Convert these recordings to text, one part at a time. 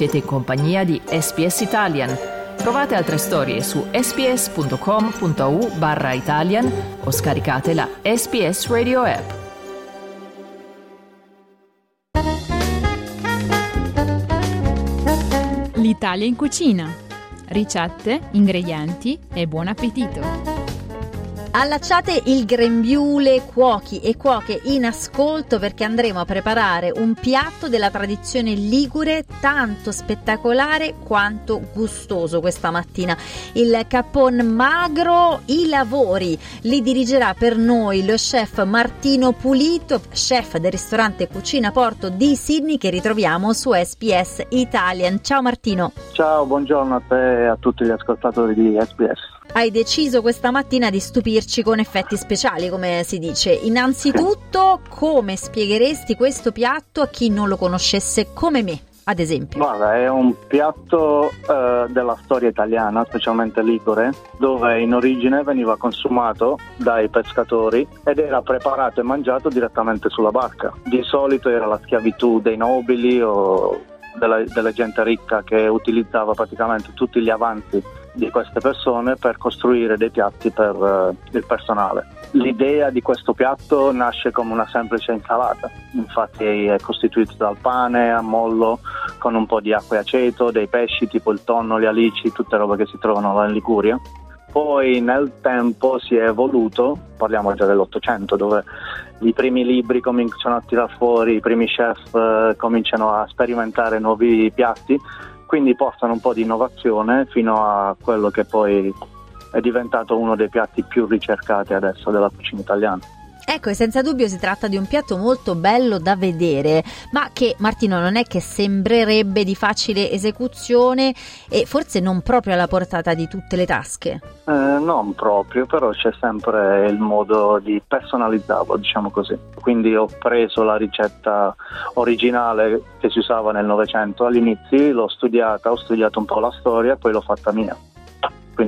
Siete in compagnia di SPS Italian. Trovate altre storie su sps.com.au barra Italian o scaricate la SPS Radio app. L'Italia in cucina. Ricette, ingredienti e buon appetito. Allacciate il grembiule cuochi e cuoche in ascolto perché andremo a preparare un piatto della tradizione ligure tanto spettacolare quanto gustoso questa mattina. Il capon magro, i lavori li dirigerà per noi lo chef Martino Pulito, chef del ristorante Cucina Porto di Sydney che ritroviamo su SPS Italian. Ciao Martino. Ciao, buongiorno a te e a tutti gli ascoltatori di SPS hai deciso questa mattina di stupirci con effetti speciali, come si dice. Innanzitutto, come spiegheresti questo piatto a chi non lo conoscesse come me? Ad esempio. Guarda, è un piatto eh, della storia italiana, specialmente ligure, dove in origine veniva consumato dai pescatori ed era preparato e mangiato direttamente sulla barca. Di solito era la schiavitù dei nobili o della, della gente ricca che utilizzava praticamente tutti gli avanzi di queste persone per costruire dei piatti per uh, il personale. L'idea di questo piatto nasce come una semplice insalata, infatti è costituito dal pane a mollo con un po' di acqua e aceto, dei pesci tipo il tonno, le alici, tutte robe che si trovano in Liguria. Poi nel tempo si è evoluto, parliamo già dell'Ottocento, dove i primi libri cominciano a tirar fuori, i primi chef eh, cominciano a sperimentare nuovi piatti quindi portano un po' di innovazione fino a quello che poi è diventato uno dei piatti più ricercati adesso della cucina italiana. Ecco, e senza dubbio si tratta di un piatto molto bello da vedere, ma che Martino non è che sembrerebbe di facile esecuzione e forse non proprio alla portata di tutte le tasche. Eh, non proprio, però c'è sempre il modo di personalizzarlo, diciamo così. Quindi ho preso la ricetta originale che si usava nel Novecento all'inizio, l'ho studiata, ho studiato un po' la storia e poi l'ho fatta mia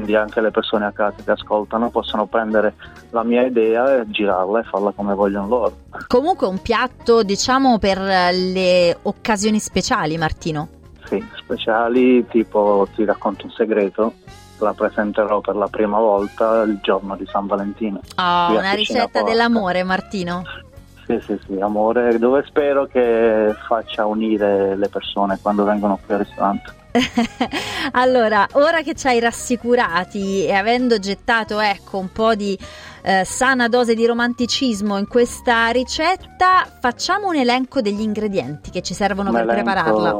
quindi anche le persone a casa che ascoltano possono prendere la mia idea e girarla e farla come vogliono loro. Comunque un piatto diciamo per le occasioni speciali Martino? Sì, speciali tipo ti racconto un segreto, la presenterò per la prima volta il giorno di San Valentino. Oh, una ricetta dell'amore Martino. Sì, sì, sì, amore, dove spero che faccia unire le persone quando vengono qui al ristorante. allora, ora che ci hai rassicurati e avendo gettato ecco un po' di eh, sana dose di romanticismo in questa ricetta, facciamo un elenco degli ingredienti che ci servono un per prepararla.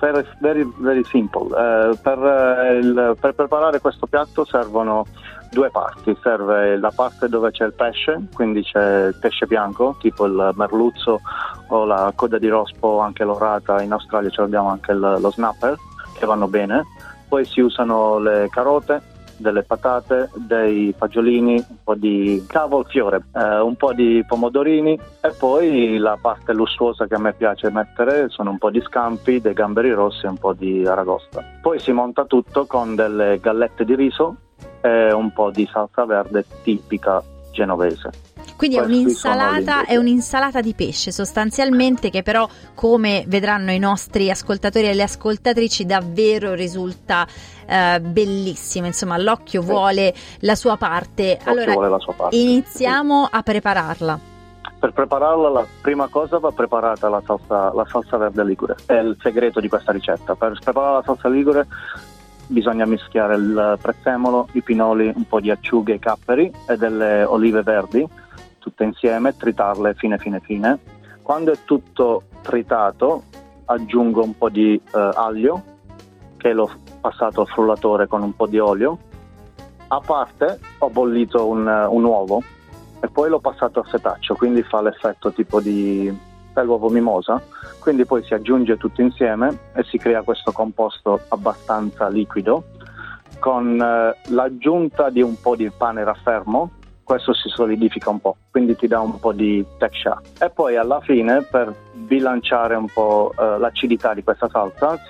Very, very, very simple. Uh, per, uh, il, per preparare questo piatto servono due parti, serve la parte dove c'è il pesce, quindi c'è il pesce bianco, tipo il merluzzo o la coda di rospo, anche l'orata, in Australia abbiamo anche il, lo snapper che vanno bene, poi si usano le carote, delle patate, dei fagiolini, un po' di cavolfiore, eh, un po' di pomodorini e poi la parte lussuosa che a me piace mettere sono un po' di scampi, dei gamberi rossi e un po' di aragosta. Poi si monta tutto con delle gallette di riso e un po' di salsa verde tipica genovese. Quindi è un'insalata, è un'insalata, di pesce sostanzialmente che però come vedranno i nostri ascoltatori e le ascoltatrici davvero risulta eh, bellissima, insomma l'occhio vuole la sua parte. Allora la sua parte. iniziamo sì. a prepararla. Per prepararla la prima cosa va preparata la salsa, la salsa verde ligure, è il segreto di questa ricetta. Per preparare la salsa ligure bisogna mischiare il prezzemolo, i pinoli, un po' di acciughe e capperi e delle olive verdi, tutte insieme, tritarle fine fine fine. Quando è tutto tritato aggiungo un po' di eh, aglio che l'ho passato al frullatore con un po' di olio. A parte ho bollito un, un uovo e poi l'ho passato a setaccio, quindi fa l'effetto tipo di dell'uovo mimosa, quindi poi si aggiunge tutto insieme e si crea questo composto abbastanza liquido con eh, l'aggiunta di un po' di pane raffermo, questo si solidifica un po', quindi ti dà un po' di texture. E poi alla fine per bilanciare un po' eh, l'acidità di questa salsa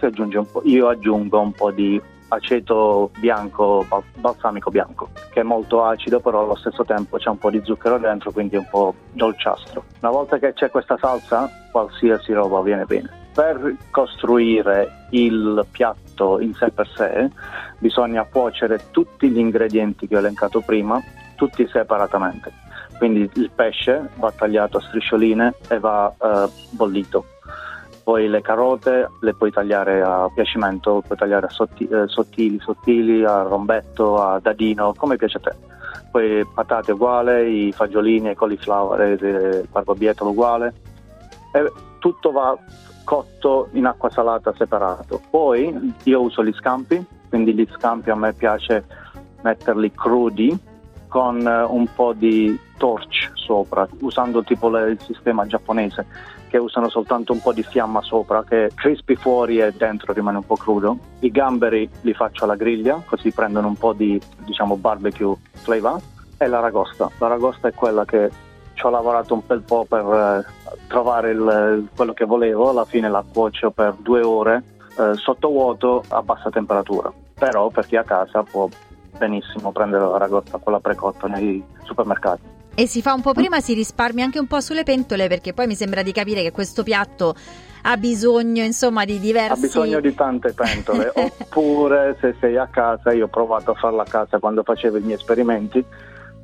io aggiungo un po' di aceto bianco, balsamico bianco, che è molto acido, però allo stesso tempo c'è un po' di zucchero dentro, quindi un po' dolciastro. Una volta che c'è questa salsa, qualsiasi roba viene bene. per costruire il piatto in sé per sé bisogna cuocere tutti gli ingredienti che ho elencato prima, tutti separatamente. Quindi il pesce va tagliato a striscioline e va eh, bollito. Poi le carote le puoi tagliare a piacimento, puoi tagliare a sotti- eh, sottili, sottili, a rombetto, a dadino, come piace a te. Poi patate uguale, i fagiolini, i cauliflower, il barbabietolo uguale. E tutto va cotto in acqua salata separato. Poi io uso gli scampi, quindi gli scampi a me piace metterli crudi con eh, un po' di torch sopra, usando tipo le, il sistema giapponese che usano soltanto un po' di fiamma sopra, che crispi fuori e dentro rimane un po' crudo. I gamberi li faccio alla griglia, così prendono un po' di diciamo barbecue flavor. E l'aragosta. L'aragosta è quella che ci ho lavorato un bel po' per eh, trovare il, quello che volevo, alla fine la cuocio per due ore eh, sotto vuoto a bassa temperatura, però per chi a casa può benissimo prendere la ragotta, quella precotta nei supermercati. E si fa un po' prima, si risparmia anche un po' sulle pentole perché poi mi sembra di capire che questo piatto ha bisogno insomma di diversi... Ha bisogno di tante pentole, oppure se sei a casa, io ho provato a farla a casa quando facevo i miei esperimenti,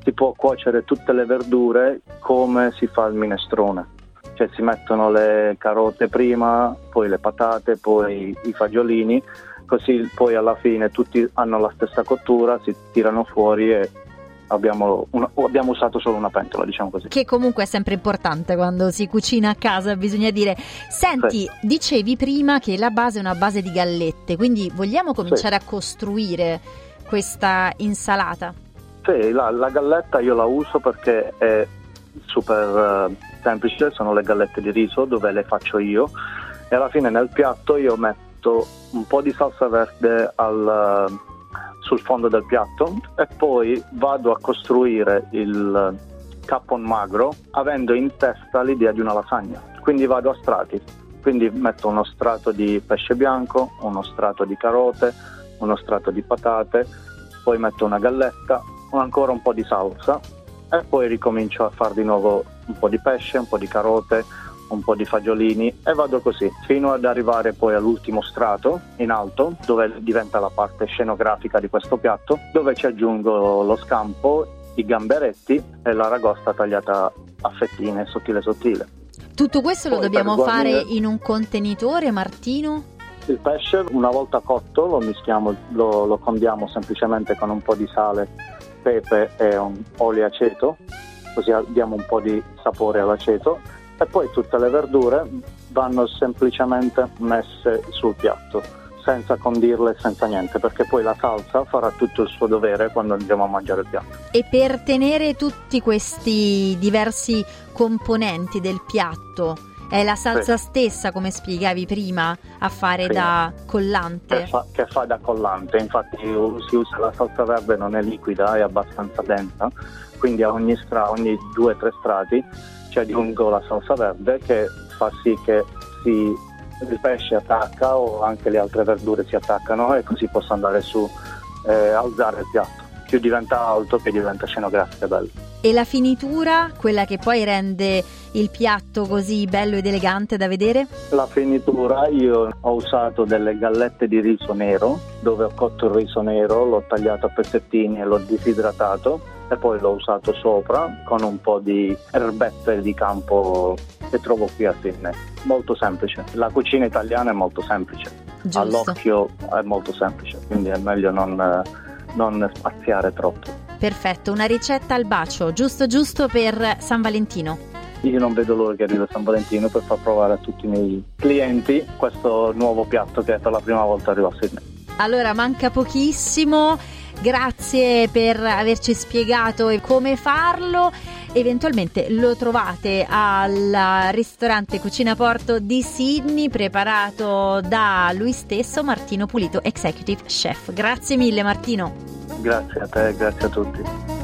si può cuocere tutte le verdure come si fa il minestrone. Cioè si mettono le carote prima, poi le patate, poi i fagiolini, così poi alla fine tutti hanno la stessa cottura, si tirano fuori e abbiamo, una, abbiamo, usato solo una pentola, diciamo così. Che comunque è sempre importante quando si cucina a casa, bisogna dire. Senti, sì. dicevi prima che la base è una base di gallette, quindi vogliamo cominciare sì. a costruire questa insalata? Sì, la, la, galletta io la uso perché è super uh, semplice, sono le gallette di riso dove le faccio io e alla fine nel piatto io metto un po' di salsa verde al, sul fondo del piatto e poi vado a costruire il capon magro avendo in testa l'idea di una lasagna. Quindi vado a strati, quindi metto uno strato di pesce bianco, uno strato di carote, uno strato di patate, poi metto una galletta, ancora un po' di salsa e poi ricomincio a fare di nuovo un po' di pesce, un po' di carote, un po' di fagiolini e vado così fino ad arrivare poi all'ultimo strato in alto dove diventa la parte scenografica di questo piatto dove ci aggiungo lo scampo, i gamberetti e l'aragosta tagliata a fettine sottile sottile. Tutto questo poi lo dobbiamo fare in un contenitore Martino? Il pesce una volta cotto lo mischiamo, lo, lo condiamo semplicemente con un po' di sale, pepe e un olio aceto, così diamo un po' di sapore all'aceto e poi tutte le verdure vanno semplicemente messe sul piatto senza condirle, senza niente, perché poi la salsa farà tutto il suo dovere quando andiamo a mangiare il piatto. E per tenere tutti questi diversi componenti del piatto, è la salsa sì. stessa, come spiegavi prima, a fare sì. da collante? Che fa, che fa, da collante, infatti si usa la salsa verde, non è liquida, è abbastanza densa, quindi a ogni, stra, ogni due o tre strati ci aggiungo la salsa verde che fa sì che si, il pesce attacca o anche le altre verdure si attaccano e così posso andare su e eh, alzare il piatto. Più diventa alto che diventa scenografica bello. E la finitura, quella che poi rende il piatto così bello ed elegante da vedere? La finitura, io ho usato delle gallette di riso nero, dove ho cotto il riso nero, l'ho tagliato a pezzettini e l'ho disidratato e poi l'ho usato sopra con un po' di erbette di campo che trovo qui a Sydney. Molto semplice. La cucina italiana è molto semplice. Giusto. All'occhio è molto semplice, quindi è meglio non, non spaziare troppo. Perfetto, una ricetta al bacio, giusto giusto per San Valentino. Io non vedo l'ora che arrivi San Valentino per far provare a tutti i miei clienti questo nuovo piatto che per la prima volta arriva a Sydney. Allora manca pochissimo Grazie per averci spiegato come farlo. Eventualmente lo trovate al ristorante Cucina Porto di Sydney, preparato da lui stesso, Martino Pulito, Executive Chef. Grazie mille Martino. Grazie a te, grazie a tutti.